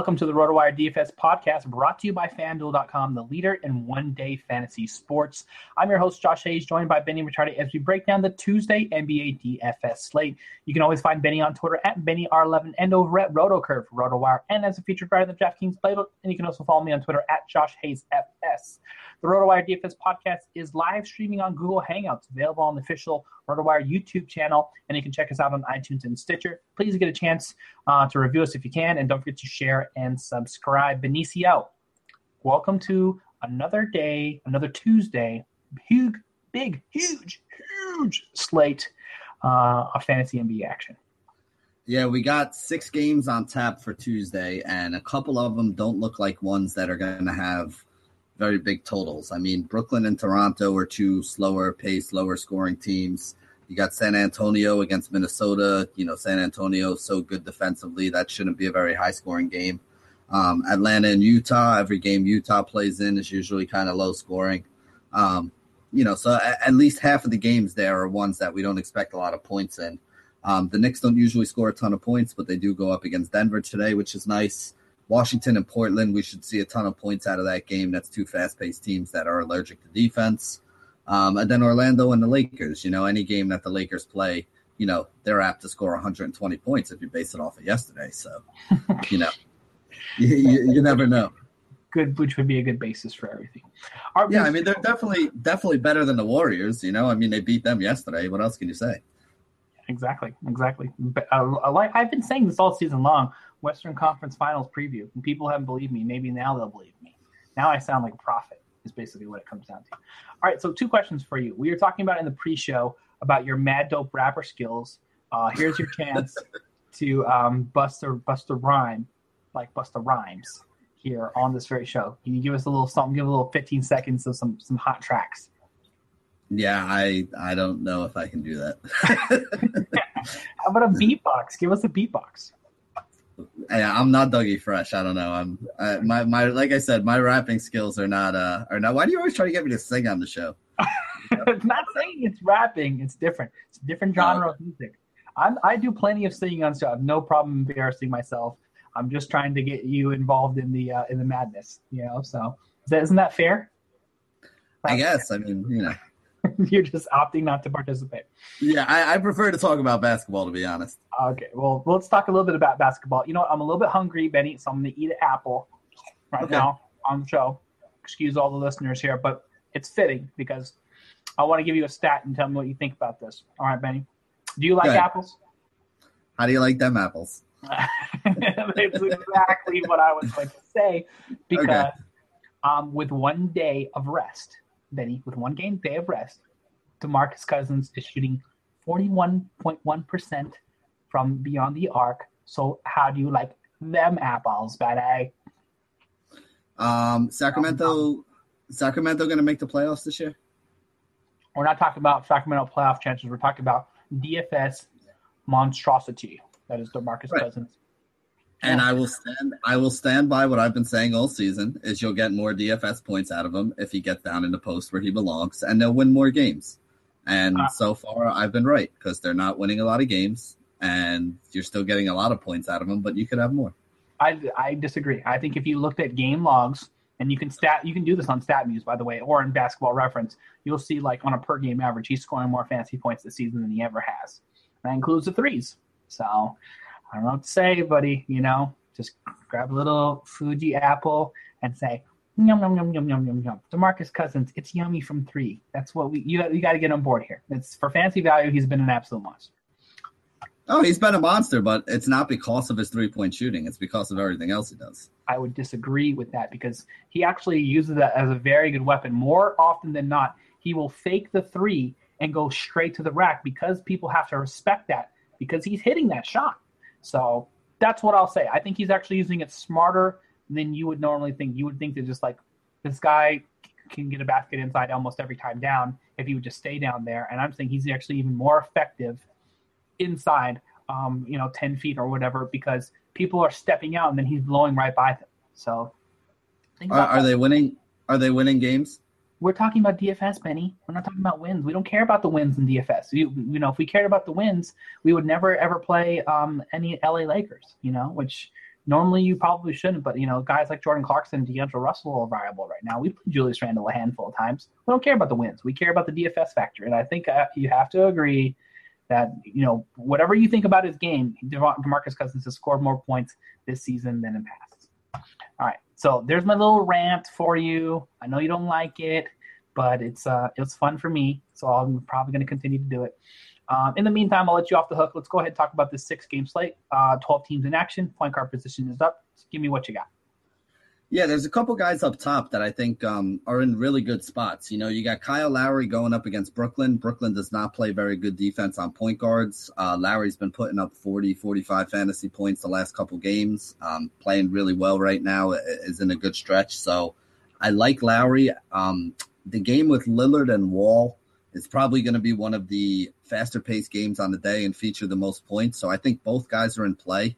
Welcome to the RotoWire DFS podcast brought to you by FanDuel.com, the leader in one day fantasy sports. I'm your host, Josh Hayes, joined by Benny Ricciardi as we break down the Tuesday NBA DFS slate. You can always find Benny on Twitter at BennyR11 and over at RotoCurve, RotoWire, and as a featured writer in the DraftKings playbook. And you can also follow me on Twitter at Josh Hayes FS. The RotoWire DFS podcast is live streaming on Google Hangouts, available on the official RotoWire YouTube channel, and you can check us out on iTunes and Stitcher. Please get a chance uh, to review us if you can, and don't forget to share and subscribe. Benicio, welcome to another day, another Tuesday, huge, big, huge, huge slate uh, of fantasy NBA action. Yeah, we got six games on tap for Tuesday, and a couple of them don't look like ones that are going to have very big totals. I mean, Brooklyn and Toronto are two slower pace, lower scoring teams. You got San Antonio against Minnesota. You know, San Antonio so good defensively that shouldn't be a very high scoring game. Um, Atlanta and Utah. Every game Utah plays in is usually kind of low scoring. Um, you know, so at, at least half of the games there are ones that we don't expect a lot of points in. Um, the Knicks don't usually score a ton of points, but they do go up against Denver today, which is nice. Washington and Portland, we should see a ton of points out of that game. That's two fast paced teams that are allergic to defense. Um, and then Orlando and the Lakers. You know, any game that the Lakers play, you know, they're apt to score 120 points if you base it off of yesterday. So, you know, you, you, you never know. Good, which would be a good basis for everything. Our Yeah, I mean, they're definitely definitely better than the Warriors. You know, I mean, they beat them yesterday. What else can you say? Exactly, exactly. But, uh, like I've been saying this all season long. Western Conference Finals preview, and people haven't believed me. Maybe now they'll believe me. Now I sound like a prophet. Is basically what it comes down to. All right, so two questions for you. We were talking about in the pre-show about your mad dope rapper skills. Uh, here's your chance to um, bust a bust a rhyme, like Busta Rhymes here on this very show. Can you give us a little something? Give a little 15 seconds of some some hot tracks. Yeah, I I don't know if I can do that. How about a beatbox? Give us a beatbox. Yeah, I'm not Dougie Fresh. I don't know. I'm I, my my like I said, my rapping skills are not uh are not. Why do you always try to get me to sing on the show? it's not saying it's rapping. It's different. It's a different genre of music. I'm, I do plenty of singing on show. I have no problem embarrassing myself. I'm just trying to get you involved in the uh, in the madness. You know, so is that, isn't that fair? I guess. I mean, you know. You're just opting not to participate. Yeah, I, I, prefer to talk about basketball, to be honest. Okay, well, let's talk a little bit about basketball. You know, I'm a little bit hungry, Benny, so I'm going to eat an apple right okay. now on the show. Excuse all the listeners here, but it's fitting because I want to give you a stat and tell me what you think about this. All right, Benny. Do you like apples? How do you like them apples? it's exactly what I was going to say because okay. um, with one day of rest, Benny, with one game day of rest, DeMarcus Cousins is shooting 41.1% from beyond the arc. So how do you like them apples, Benny? Um, Sacramento, Sacramento going to make the playoffs this year? We're not talking about Sacramento playoff chances. We're talking about DFS monstrosity. That is DeMarcus right. Cousins. And I will stand. I will stand by what I've been saying all season: is you'll get more DFS points out of him if he gets down in the post where he belongs, and they'll win more games. And uh, so far, I've been right because they're not winning a lot of games, and you're still getting a lot of points out of them. But you could have more. I I disagree. I think if you looked at game logs, and you can stat, you can do this on StatMuse, by the way, or in Basketball Reference, you'll see like on a per game average, he's scoring more fantasy points this season than he ever has. That includes the threes. So I don't know what to say, buddy. You know, just grab a little Fuji apple and say, yum yum yum yum yum yum yum. Demarcus Cousins, it's yummy from three. That's what we you you got to get on board here. It's for fancy value. He's been an absolute monster. Oh, he's been a monster, but it's not because of his three point shooting. It's because of everything else he does. I would disagree with that because he actually uses that as a very good weapon. More often than not, he will fake the three and go straight to the rack because people have to respect that because he's hitting that shot. So that's what I'll say. I think he's actually using it smarter than you would normally think. You would think that just like this guy can get a basket inside almost every time down if he would just stay down there. And I'm saying he's actually even more effective inside, um, you know, 10 feet or whatever because people are stepping out and then he's blowing right by them. So are, are they winning? Are they winning games? We're talking about DFS, Benny. We're not talking about wins. We don't care about the wins in DFS. You, you know, if we cared about the wins, we would never ever play um, any LA Lakers. You know, which normally you probably shouldn't. But you know, guys like Jordan Clarkson, and D'Angelo Russell are viable right now. We played Julius Randle a handful of times. We don't care about the wins. We care about the DFS factor. And I think uh, you have to agree that you know whatever you think about his game, DeMarcus Cousins has scored more points this season than in past. So there's my little rant for you. I know you don't like it, but it's uh fun for me, so I'm probably going to continue to do it. Um, in the meantime, I'll let you off the hook. Let's go ahead and talk about this six game slate. Uh, 12 teams in action. Point guard position is up. Give me what you got. Yeah, there's a couple guys up top that I think um, are in really good spots. You know, you got Kyle Lowry going up against Brooklyn. Brooklyn does not play very good defense on point guards. Uh, Lowry's been putting up 40, 45 fantasy points the last couple games, um, playing really well right now, is in a good stretch. So I like Lowry. Um, the game with Lillard and Wall is probably going to be one of the faster paced games on the day and feature the most points. So I think both guys are in play.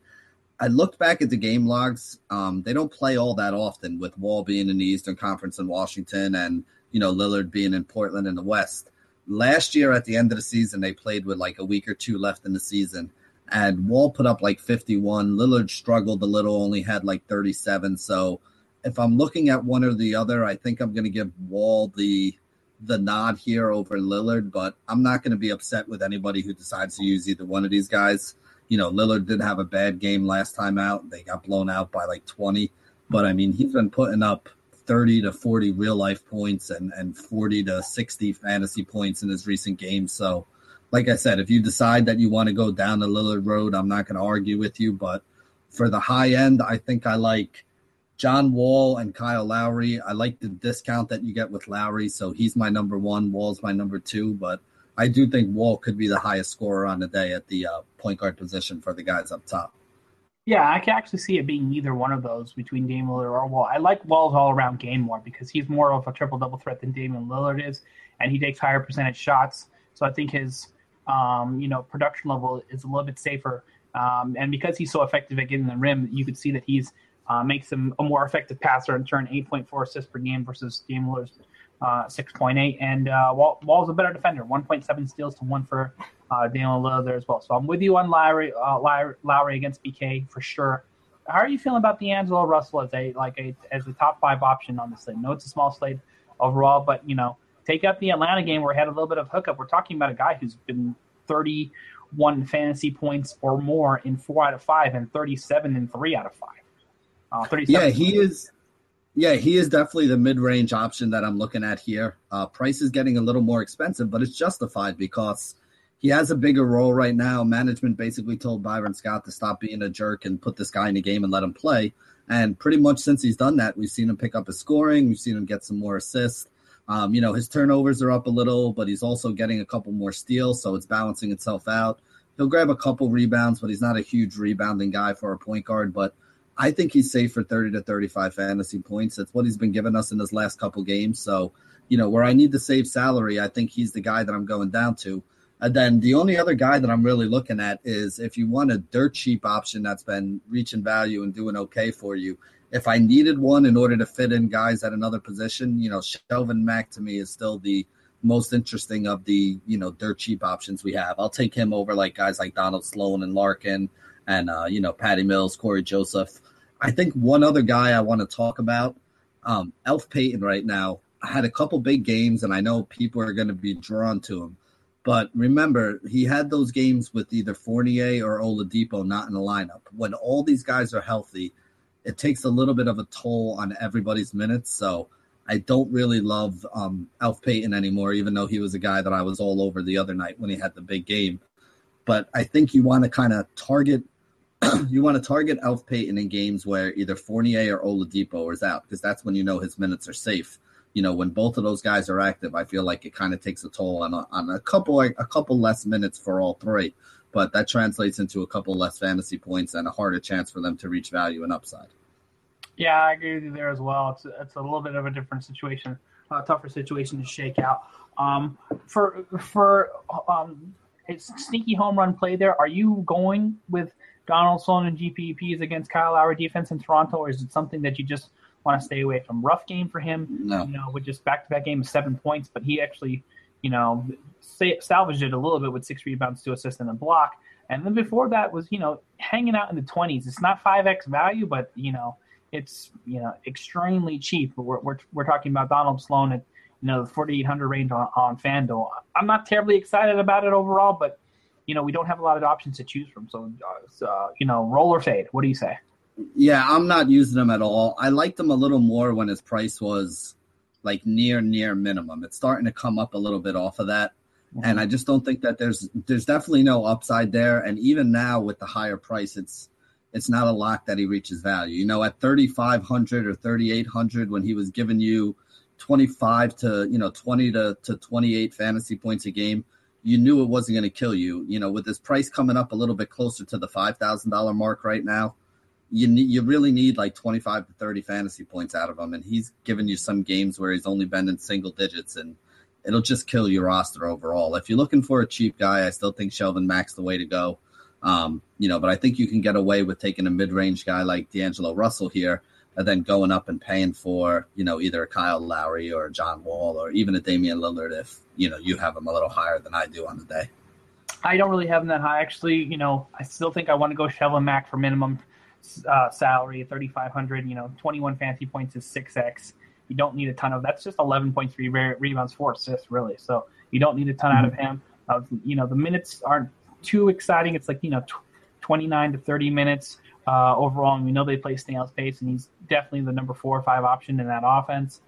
I looked back at the game logs. Um, they don't play all that often with Wall being in the Eastern Conference in Washington and, you know, Lillard being in Portland in the West. Last year at the end of the season, they played with like a week or two left in the season. And Wall put up like 51. Lillard struggled a little, only had like 37. So if I'm looking at one or the other, I think I'm going to give Wall the the nod here over Lillard, but I'm not going to be upset with anybody who decides to use either one of these guys you know, Lillard did have a bad game last time out. They got blown out by like 20. But I mean, he's been putting up 30 to 40 real life points and, and 40 to 60 fantasy points in his recent games. So, like I said, if you decide that you want to go down the Lillard road, I'm not going to argue with you. But for the high end, I think I like John Wall and Kyle Lowry. I like the discount that you get with Lowry. So he's my number one. Wall's my number two. But I do think Wall could be the highest scorer on the day at the uh, point guard position for the guys up top. Yeah, I can actually see it being either one of those between Damian Lillard or Wall. I like Wall's all around game more because he's more of a triple double threat than Damian Lillard is, and he takes higher percentage shots. So I think his um, you know, production level is a little bit safer. Um, and because he's so effective at getting the rim, you could see that he's uh, makes him a more effective passer in turn 8.4 assists per game versus Dame Lillard's uh, 6.8. And uh, Wall, Wall's a better defender, 1.7 steals to one for uh, Damian Lillard there as well. So I'm with you on Lowry, uh, Lowry, Lowry against BK for sure. How are you feeling about D'Angelo Russell as a like a as a top five option on the slate? No, it's a small slate overall, but you know, take up the Atlanta game where we had a little bit of hookup. We're talking about a guy who's been 31 fantasy points or more in four out of five and 37 in three out of five. Uh, yeah, he is. Yeah, he is definitely the mid-range option that I'm looking at here. Uh, price is getting a little more expensive, but it's justified because he has a bigger role right now. Management basically told Byron Scott to stop being a jerk and put this guy in the game and let him play. And pretty much since he's done that, we've seen him pick up his scoring. We've seen him get some more assists. Um, you know, his turnovers are up a little, but he's also getting a couple more steals, so it's balancing itself out. He'll grab a couple rebounds, but he's not a huge rebounding guy for a point guard. But I think he's safe for 30 to 35 fantasy points. That's what he's been giving us in his last couple games. So, you know, where I need to save salary, I think he's the guy that I'm going down to. And then the only other guy that I'm really looking at is if you want a dirt cheap option that's been reaching value and doing okay for you. If I needed one in order to fit in guys at another position, you know, Shelvin Mack to me is still the most interesting of the, you know, dirt cheap options we have. I'll take him over like guys like Donald Sloan and Larkin and, uh, you know, Patty Mills, Cory Joseph. I think one other guy I want to talk about, um, Elf Payton right now, had a couple big games, and I know people are going to be drawn to him. But remember, he had those games with either Fournier or Oladipo not in the lineup. When all these guys are healthy, it takes a little bit of a toll on everybody's minutes. So I don't really love um, Elf Payton anymore, even though he was a guy that I was all over the other night when he had the big game. But I think you want to kind of target you want to target Elf Payton in games where either Fournier or Oladipo is out because that's when you know his minutes are safe. You know, when both of those guys are active, I feel like it kind of takes a toll on a, on a couple a couple less minutes for all three, but that translates into a couple less fantasy points and a harder chance for them to reach value and upside. Yeah, I agree with you there as well. It's it's a little bit of a different situation, a tougher situation to shake out. Um, for for um, it's sneaky home run play there. Are you going with Donald Sloan and GPPs against Kyle Lowry defense in Toronto, or is it something that you just want to stay away from? Rough game for him, no. you know, with just back to back game of seven points, but he actually, you know, salvaged it a little bit with six rebounds, two assists, and a block. And then before that was, you know, hanging out in the 20s. It's not 5x value, but, you know, it's, you know, extremely cheap. We're, we're, we're talking about Donald Sloan at, you know, the 4,800 range on, on FanDuel. I'm not terribly excited about it overall, but you know, we don't have a lot of options to choose from. So, uh, you know, roll or fade. What do you say? Yeah, I'm not using them at all. I liked them a little more when his price was like near near minimum. It's starting to come up a little bit off of that. Mm-hmm. And I just don't think that there's there's definitely no upside there. And even now with the higher price, it's it's not a lock that he reaches value. You know, at 3,500 or 3,800 when he was giving you 25 to you know 20 to, to 28 fantasy points a game, you knew it wasn't going to kill you. You know, with this price coming up a little bit closer to the five thousand dollar mark right now, you need, you really need like twenty five to thirty fantasy points out of him, and he's given you some games where he's only been in single digits, and it'll just kill your roster overall. If you're looking for a cheap guy, I still think Shelvin Mack's the way to go. Um, you know, but I think you can get away with taking a mid range guy like D'Angelo Russell here and then going up and paying for, you know, either Kyle Lowry or John Wall or even a Damian Lillard if, you know, you have him a little higher than I do on the day. I don't really have him that high. Actually, you know, I still think I want to go Shelvin Mack for minimum uh, salary, 3,500. You know, 21 fantasy points is 6x. You don't need a ton of that's just 11.3 re- rebounds, four assists, really. So you don't need a ton mm-hmm. out of mm-hmm. him. Uh, you know, the minutes aren't too exciting. It's like, you know, t- 29 to 30 minutes uh, overall. And we know they play snail's pace, and he's definitely the number four or five option in that offense.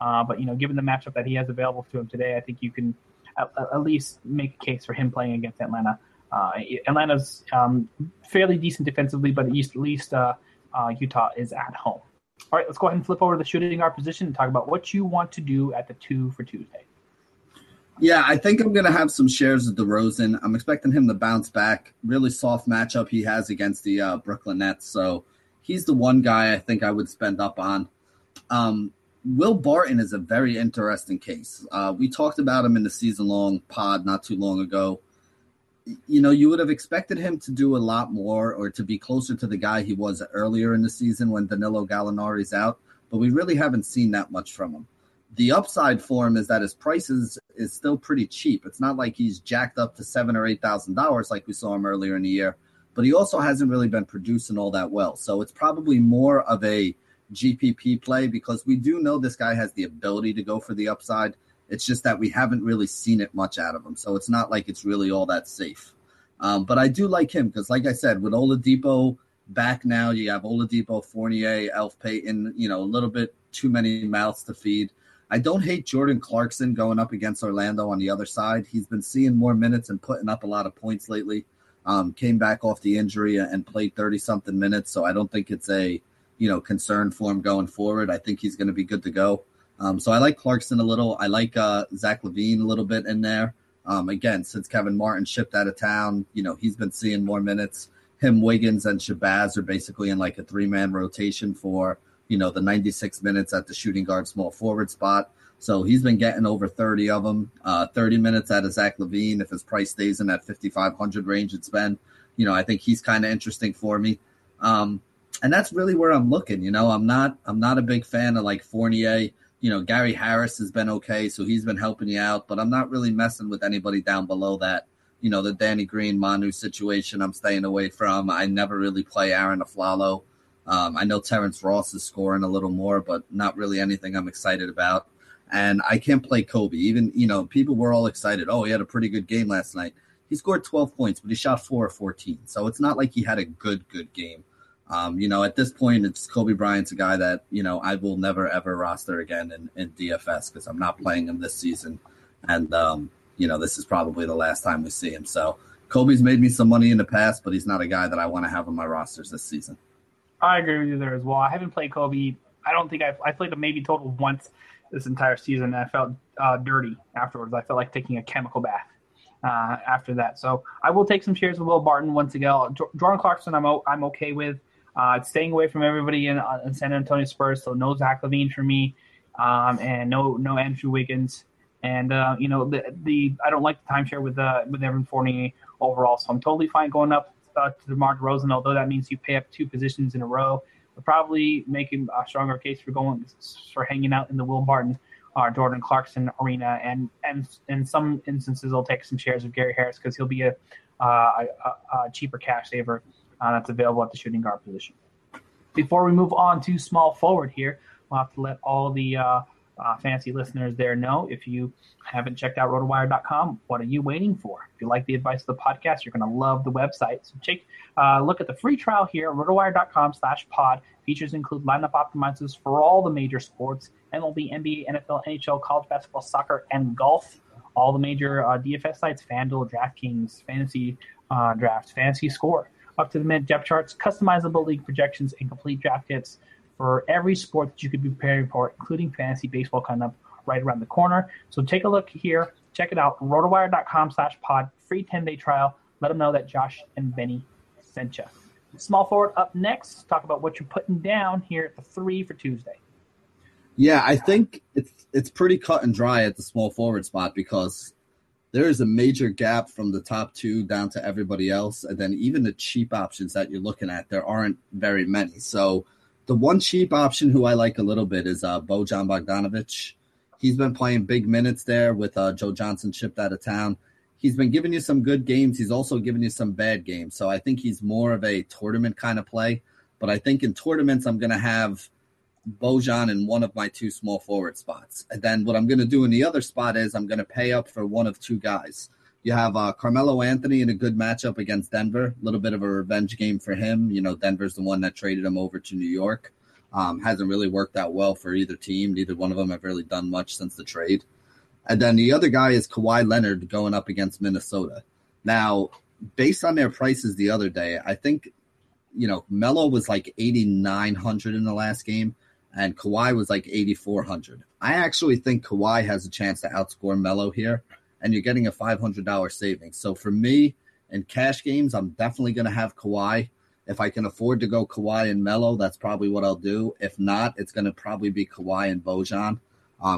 Uh, but you know, given the matchup that he has available to him today, I think you can at, at least make a case for him playing against Atlanta. Uh, Atlanta's um, fairly decent defensively, but at least, at least uh, uh, Utah is at home. All right, let's go ahead and flip over to the shooting guard position and talk about what you want to do at the two for Tuesday. Yeah, I think I'm going to have some shares of DeRozan. I'm expecting him to bounce back. Really soft matchup he has against the uh, Brooklyn Nets. So he's the one guy I think I would spend up on. Um, Will Barton is a very interesting case. Uh, we talked about him in the season long pod not too long ago. you know, you would have expected him to do a lot more or to be closer to the guy he was earlier in the season when Danilo Gallinari's out, but we really haven't seen that much from him. The upside for him is that his price is, is still pretty cheap. It's not like he's jacked up to seven or eight thousand dollars like we saw him earlier in the year, but he also hasn't really been producing all that well. So it's probably more of a GPP play because we do know this guy has the ability to go for the upside. It's just that we haven't really seen it much out of him. So it's not like it's really all that safe. Um, but I do like him because, like I said, with Oladipo back now, you have Oladipo, Fournier, Elf Payton, you know, a little bit too many mouths to feed. I don't hate Jordan Clarkson going up against Orlando on the other side. He's been seeing more minutes and putting up a lot of points lately. Um, came back off the injury and played 30 something minutes. So I don't think it's a, you know, concern for him going forward. I think he's going to be good to go. Um, so I like Clarkson a little. I like uh, Zach LaVine a little bit in there. Um, again, since Kevin Martin shipped out of town, you know, he's been seeing more minutes. Him, Wiggins, and Shabazz are basically in like a three man rotation for, you know, the 96 minutes at the shooting guard small forward spot. So he's been getting over 30 of them, uh, 30 minutes out of Zach LaVine. If his price stays in that 5,500 range, it's been, you know, I think he's kind of interesting for me. Um, and that's really where I'm looking. You know, I'm not, I'm not a big fan of like Fournier you know, Gary Harris has been okay, so he's been helping you out, but I'm not really messing with anybody down below that. You know, the Danny Green Manu situation, I'm staying away from. I never really play Arron Afflalo. Um, I know Terrence Ross is scoring a little more, but not really anything I'm excited about. And I can't play Kobe. Even, you know, people were all excited. Oh, he had a pretty good game last night. He scored 12 points, but he shot four or 14. So it's not like he had a good, good game. Um, you know, at this point, it's Kobe Bryant's a guy that you know I will never ever roster again in, in DFS because I'm not playing him this season, and um, you know this is probably the last time we see him. So Kobe's made me some money in the past, but he's not a guy that I want to have on my rosters this season. I agree with you there as well. I haven't played Kobe. I don't think I've I played him maybe total once this entire season. And I felt uh, dirty afterwards. I felt like taking a chemical bath uh, after that. So I will take some shares with Will Barton once again. Jordan Clarkson, I'm o- I'm okay with. Uh, staying away from everybody in, uh, in, San Antonio Spurs, so no Zach LaVine for me, um, and no no Andrew Wiggins, and uh, you know the the I don't like the timeshare with uh, with Evan Fournier overall, so I'm totally fine going up uh, to DeMar DeRozan, although that means you pay up two positions in a row. But probably making a stronger case for going for hanging out in the Will Barton or uh, Jordan Clarkson arena, and and in some instances, I'll take some shares of Gary Harris because he'll be a, uh, a, a cheaper cash saver uh, that's available at the shooting guard position. Before we move on to small forward here, we'll have to let all the uh, fancy listeners there know if you haven't checked out rotowire.com, what are you waiting for? If you like the advice of the podcast, you're going to love the website. So take uh, look at the free trial here, rotowire.com slash pod. Features include lineup optimizers for all the major sports, MLB, NBA, NFL, NHL, college basketball, soccer, and golf. All the major uh, DFS sites, FanDuel, DraftKings, Fantasy uh, Draft, Fantasy Score up to the minute depth charts, customizable league projections, and complete draft kits for every sport that you could be preparing for, including fantasy baseball coming up right around the corner. So take a look here. Check it out. Rotowire.com slash pod. Free 10-day trial. Let them know that Josh and Benny sent you. Small forward up next. Talk about what you're putting down here at the three for Tuesday. Yeah, I think it's it's pretty cut and dry at the small forward spot because there is a major gap from the top two down to everybody else. And then even the cheap options that you're looking at, there aren't very many. So the one cheap option who I like a little bit is uh, Bojan Bogdanovic. He's been playing big minutes there with uh, Joe Johnson shipped out of town. He's been giving you some good games. He's also giving you some bad games. So I think he's more of a tournament kind of play. But I think in tournaments, I'm going to have – Bojan in one of my two small forward spots. And then what I'm going to do in the other spot is I'm going to pay up for one of two guys. You have uh, Carmelo Anthony in a good matchup against Denver. A little bit of a revenge game for him. You know, Denver's the one that traded him over to New York. Um, hasn't really worked out well for either team. Neither one of them have really done much since the trade. And then the other guy is Kawhi Leonard going up against Minnesota. Now, based on their prices the other day, I think, you know, Melo was like 8,900 in the last game and Kawhi was like 8,400. I actually think Kawhi has a chance to outscore Melo here, and you're getting a $500 savings. So for me, in cash games, I'm definitely going to have Kawhi. If I can afford to go Kawhi and Melo, that's probably what I'll do. If not, it's going to probably be Kawhi and Bojan.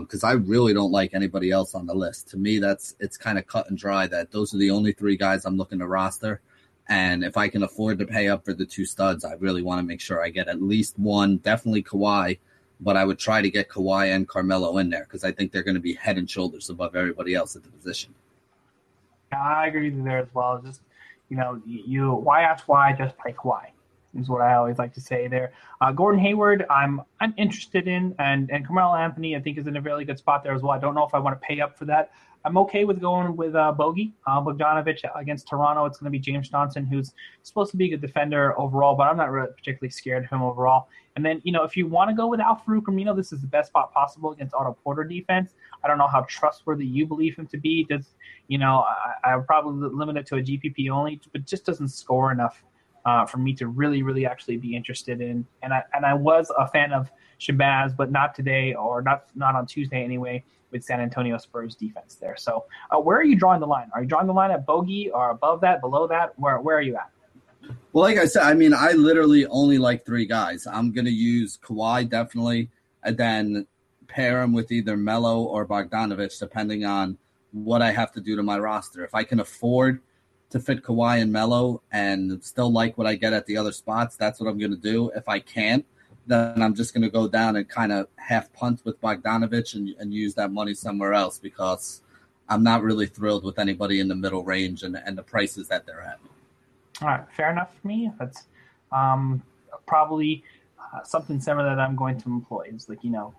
because um, I really don't like anybody else on the list. To me, that's it's kind of cut and dry that those are the only three guys I'm looking to roster. And if I can afford to pay up for the two studs, I really want to make sure I get at least one, definitely Kawhi, but I would try to get Kawhi and Carmelo in there because I think they're going to be head and shoulders above everybody else at the position. I agree with you there as well. Just you know, you why ask why, just play Kawhi is what I always like to say there. Uh, Gordon Hayward, I'm I'm interested in, and and Carmelo Anthony, I think is in a really good spot there as well. I don't know if I want to pay up for that. I'm okay with going with uh, Bogey uh, Bogdanovic against Toronto. It's going to be James Johnson, who's supposed to be a good defender overall, but I'm not really particularly scared of him overall. And then, you know, if you want to go with Al-Farouq Aminu, this is the best spot possible against Otto Porter defense. I don't know how trustworthy you believe him to be. Does you know, I, I would probably limit it to a GPP only, but just doesn't score enough uh, for me to really, really actually be interested in. And I and I was a fan of Shabazz, but not today or not not on Tuesday anyway with San Antonio Spurs defense there. So uh, where are you drawing the line? Are you drawing the line at bogey or above that, below that? Where where are you at? Well, like I said, I mean, I literally only like three guys. I'm gonna use Kawhi definitely, and then pair him with either Melo or Bogdanovic, depending on what I have to do to my roster. If I can afford to fit Kawhi and Melo and still like what I get at the other spots, that's what I'm going to do. If I can't, then I'm just going to go down and kind of half punt with Bogdanovic and, and use that money somewhere else because I'm not really thrilled with anybody in the middle range and, and the prices that they're at. All right, fair enough for me. That's um, probably uh, something similar that I'm going to employ. It's like, you know,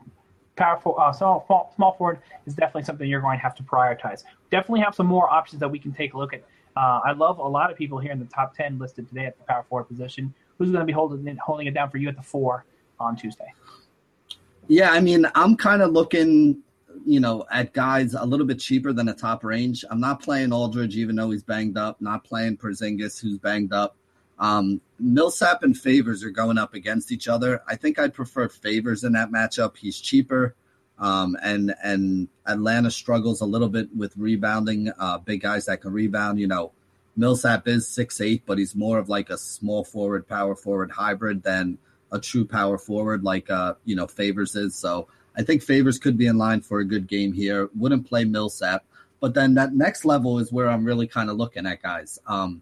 powerful uh, small, small forward is definitely something you're going to have to prioritize. Definitely have some more options that we can take a look at uh, I love a lot of people here in the top 10 listed today at the power forward position. Who's going to be holding it, holding it down for you at the four on Tuesday? Yeah, I mean, I'm kind of looking, you know, at guys a little bit cheaper than the top range. I'm not playing Aldridge, even though he's banged up. Not playing Porzingis, who's banged up. Um, Millsap and Favors are going up against each other. I think I'd prefer Favors in that matchup. He's cheaper. Um, and and Atlanta struggles a little bit with rebounding. Uh, big guys that can rebound. You know, Millsap is six eight, but he's more of like a small forward, power forward hybrid than a true power forward like uh, you know Favors is. So I think Favors could be in line for a good game here. Wouldn't play Millsap, but then that next level is where I'm really kind of looking at guys. Um,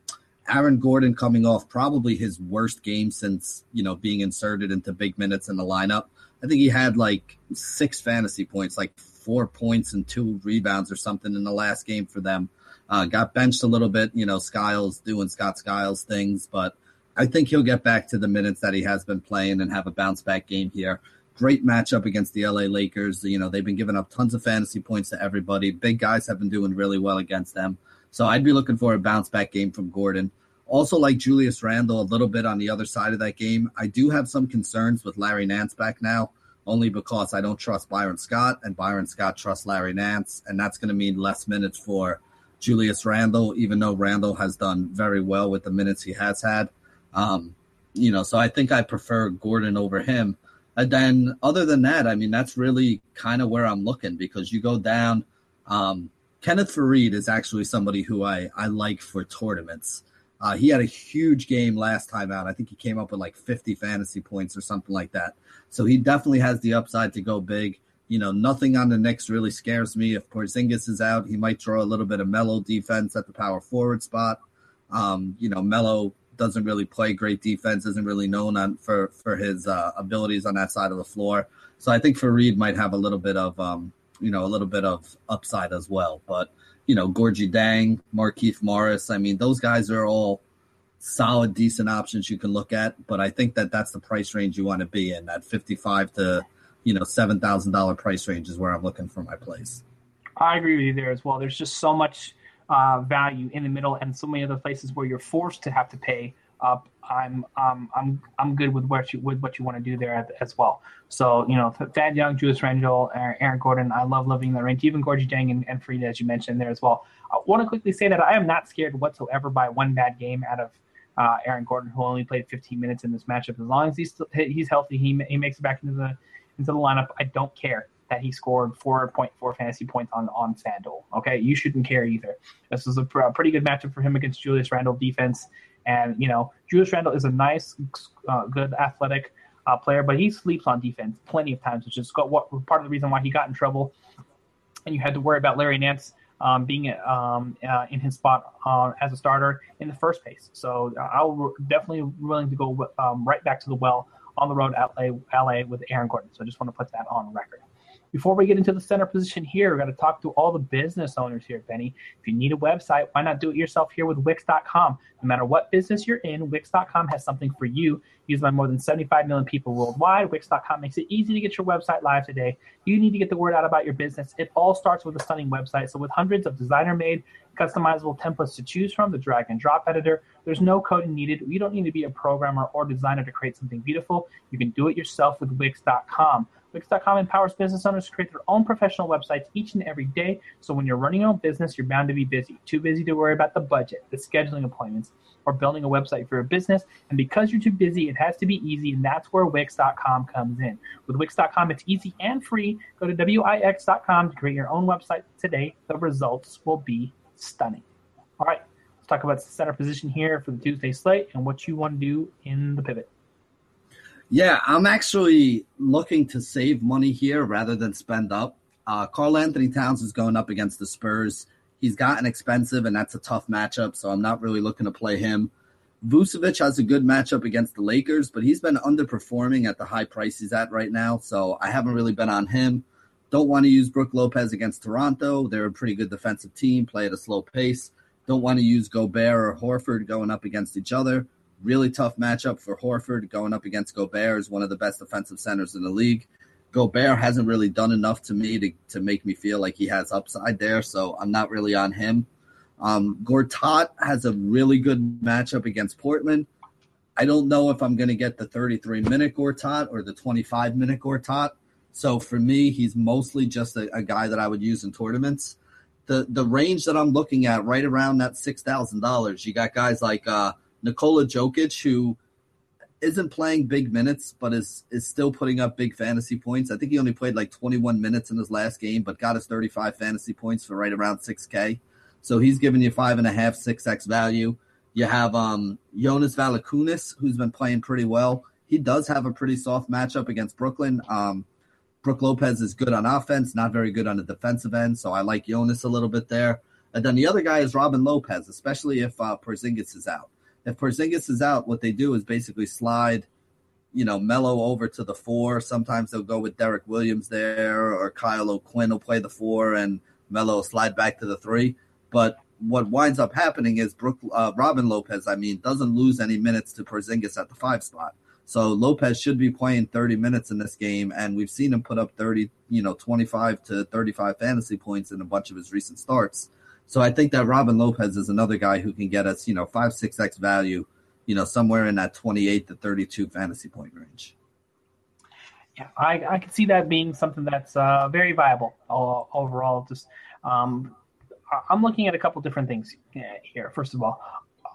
Aaron Gordon coming off probably his worst game since you know being inserted into big minutes in the lineup. I think he had like six fantasy points, like four points and two rebounds or something in the last game for them. Uh, got benched a little bit, you know, Skiles doing Scott Skiles things, but I think he'll get back to the minutes that he has been playing and have a bounce back game here. Great matchup against the LA Lakers. You know, they've been giving up tons of fantasy points to everybody. Big guys have been doing really well against them. So I'd be looking for a bounce back game from Gordon. Also, like Julius Randle a little bit on the other side of that game. I do have some concerns with Larry Nance back now, only because I don't trust Byron Scott, and Byron Scott trusts Larry Nance, and that's going to mean less minutes for Julius Randle, even though Randle has done very well with the minutes he has had. Um, you know, so I think I prefer Gordon over him. And then, other than that, I mean, that's really kind of where I'm looking because you go down. Um, Kenneth Faried is actually somebody who I, I like for tournaments. Uh, he had a huge game last time out. I think he came up with like 50 fantasy points or something like that. So he definitely has the upside to go big. You know, nothing on the Knicks really scares me. If Porzingis is out, he might draw a little bit of Melo defense at the power forward spot. Um, you know, Melo doesn't really play great defense, isn't really known on for for his uh, abilities on that side of the floor. So I think Faried might have a little bit of um, you know, a little bit of upside as well. But you know, Gorgui Dieng, Markieff Morris. I mean, those guys are all solid, decent options you can look at. But I think that that's the price range you want to be in. That fifty-five to you know seven thousand dollar price range is where I'm looking for my place. I agree with you there as well. There's just so much uh, value in the middle, and so many other places where you're forced to have to pay up. I'm um, I'm I'm good with what you with what you want to do there as well. So you know, Thad Young, Julius Randle, Aaron Gordon. I love living the range. Even Gorgui Dieng and, and Faried, as you mentioned there as well. I want to quickly say that I am not scared whatsoever by one bad game out of uh, Aaron Gordon, who only played 15 minutes in this matchup. As long as he's still, he's healthy, he he makes it back into the into the lineup. I don't care that he scored 4.4 fantasy points on on FanDuel. Okay, you shouldn't care either. This was a, pr- a pretty good matchup for him against Julius Randle defense. And you know, Julius Randle is a nice, uh, good athletic uh, player, but he sleeps on defense plenty of times, which is what part of the reason why he got in trouble. And you had to worry about Larry Nance um, being um, uh, in his spot uh, as a starter in the first place. So uh, I'll definitely willing to go um, right back to the well on the road at LA, LA with Aaron Gordon. So I just want to put that on record. Before we get into the center position here, we're going to talk to all the business owners here, Benny. If you need a website, why not do it yourself here with Wix.com? No matter what business you're in, Wix.com has something for you. Used by more than 75 million people worldwide, Wix.com makes it easy to get your website live today. You need to get the word out about your business. It all starts with a stunning website. So, with hundreds of designer made, customizable templates to choose from, the drag and drop editor, there's no coding needed. You don't need to be a programmer or designer to create something beautiful. You can do it yourself with Wix.com. Wix.com empowers business owners to create their own professional websites each and every day. So when you're running your own business, you're bound to be busy. Too busy to worry about the budget, the scheduling appointments, or building a website for your business. And because you're too busy, it has to be easy, and that's where Wix.com comes in. With Wix.com, it's easy and free. Go to Wix.com to create your own website today. The results will be stunning. All right, let's talk about center position here for the Tuesday slate and what you want to do in the pivot. Yeah, I'm actually looking to save money here rather than spend up. Uh, Karl-Anthony Towns is going up against the Spurs. He's gotten expensive, and that's a tough matchup, so I'm not really looking to play him. Vucevic has a good matchup against the Lakers, but he's been underperforming at the high price he's at right now, so I haven't really been on him. Don't want to use Brook Lopez against Toronto. They're a pretty good defensive team, play at a slow pace. Don't want to use Gobert or Horford going up against each other. Really tough matchup for Horford going up against Gobert is one of the best defensive centers in the league. Gobert hasn't really done enough to me to, to make me feel like he has upside there, so I'm not really on him. Um, Gortat has a really good matchup against Portland. I don't know if I'm going to get the 33 minute Gortat or the 25 minute Gortat. So for me, he's mostly just a, a, guy that I would use in tournaments. The the range that I'm looking at, right around that six thousand dollars, you got guys like uh, Nikola Jokic, who isn't playing big minutes, but is is still putting up big fantasy points. I think he only played like 21 minutes in his last game, but got his 35 fantasy points for right around 6K. So he's giving you five and a half, six X value. You have um Jonas Valanciunas, who's been playing pretty well. He does have a pretty soft matchup against Brooklyn. Um, Brook Lopez is good on offense, not very good on the defensive end, so I like Jonas a little bit there. And then the other guy is Robin Lopez, especially if uh, Porzingis is out if Porzingis is out, what they do is basically slide, you know, Melo over to the four. Sometimes they'll go with Derrick Williams there, or Kyle O'Quinn will play the four, and Melo will slide back to the three. But what winds up happening is Brook, uh, Robin Lopez, I mean, doesn't lose any minutes to Porzingis at the five spot. So Lopez should be playing 30 minutes in this game, and we've seen him put up 30, you know, 25 to 35 fantasy points in a bunch of his recent starts. So I think that Robin Lopez is another guy who can get us, you know, five, six X value, you know, somewhere in that 28 to 32 fantasy point range. Yeah, I, I can see that being something that's uh, very viable uh, overall. Just, um, I'm looking at a couple different things here. First of all,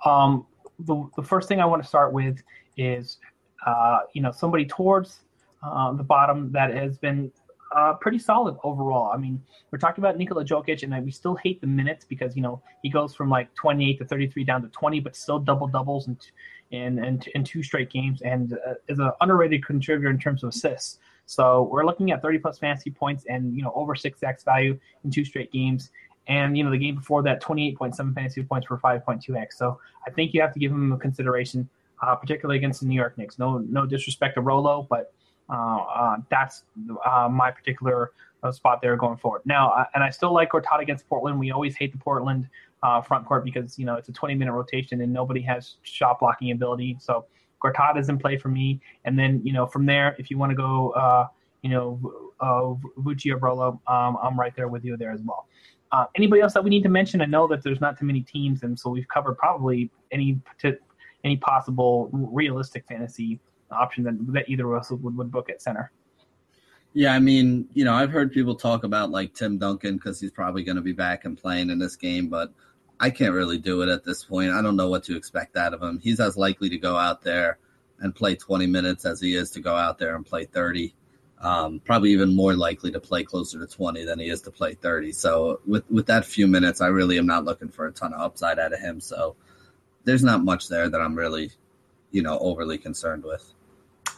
um, the, the first thing I want to start with is, uh, you know, somebody towards uh, the bottom that has been uh, pretty solid overall. I mean, we're talking about Nikola Jokic, and we still hate the minutes because you know he goes from like 28 to 33 down to 20, but still double doubles and and and in, two straight games, and uh, is an underrated contributor in terms of assists. So we're looking at 30 plus fantasy points and you know over six x value in two straight games. And you know the game before that, 28.7 fantasy points for 5.2x. So I think you have to give him a consideration, uh, particularly against the New York Knicks. No, no disrespect to Rolo, but uh, uh, that's uh, my particular spot there going forward. Now, and I still like Gortat against Portland. We always hate the Portland front court because you know it's a 20 minute rotation and nobody has shot blocking ability. So Gortat is in play for me. And then you know from there, if you want to go, you know, uh, Vucci or Rolo, um, I'm right there with you there as well. Uh, anybody else that we need to mention? I know that there's not too many teams, and so we've covered probably any any possible realistic fantasy option that, that either of us would, would book at center. Yeah, I mean, you know, I've heard people talk about like Tim Duncan because he's probably going to be back and playing in this game, but I can't really do it at this point. I don't know what to expect out of him. He's as likely to go out there and play 20 minutes as he is to go out there and play 30. Um, probably even more likely to play closer to 20 than he is to play 30. So with with that few minutes, I really am not looking for a ton of upside out of him. So there's not much there that I'm really, you know, overly concerned with.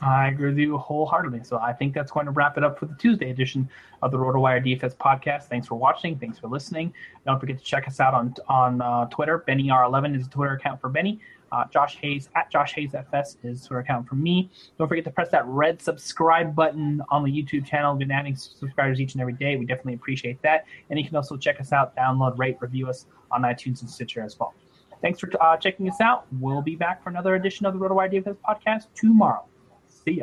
I agree with you wholeheartedly. So I think that's going to wrap it up for the Tuesday edition of the RotoWire DFS podcast. Thanks for watching. Thanks for listening. Don't forget to check us out on on uh, Twitter. BennyR11 is the Twitter account for Benny. Uh, Josh Hayes at Josh Hayes FS is Twitter account for me. Don't forget to press that red subscribe button on the YouTube channel. We've been adding subscribers each and every day. We definitely appreciate that. And you can also check us out, download, rate, review us on iTunes and Stitcher as well. Thanks for uh, checking us out. We'll be back for another edition of the RotoWire DFS podcast tomorrow. See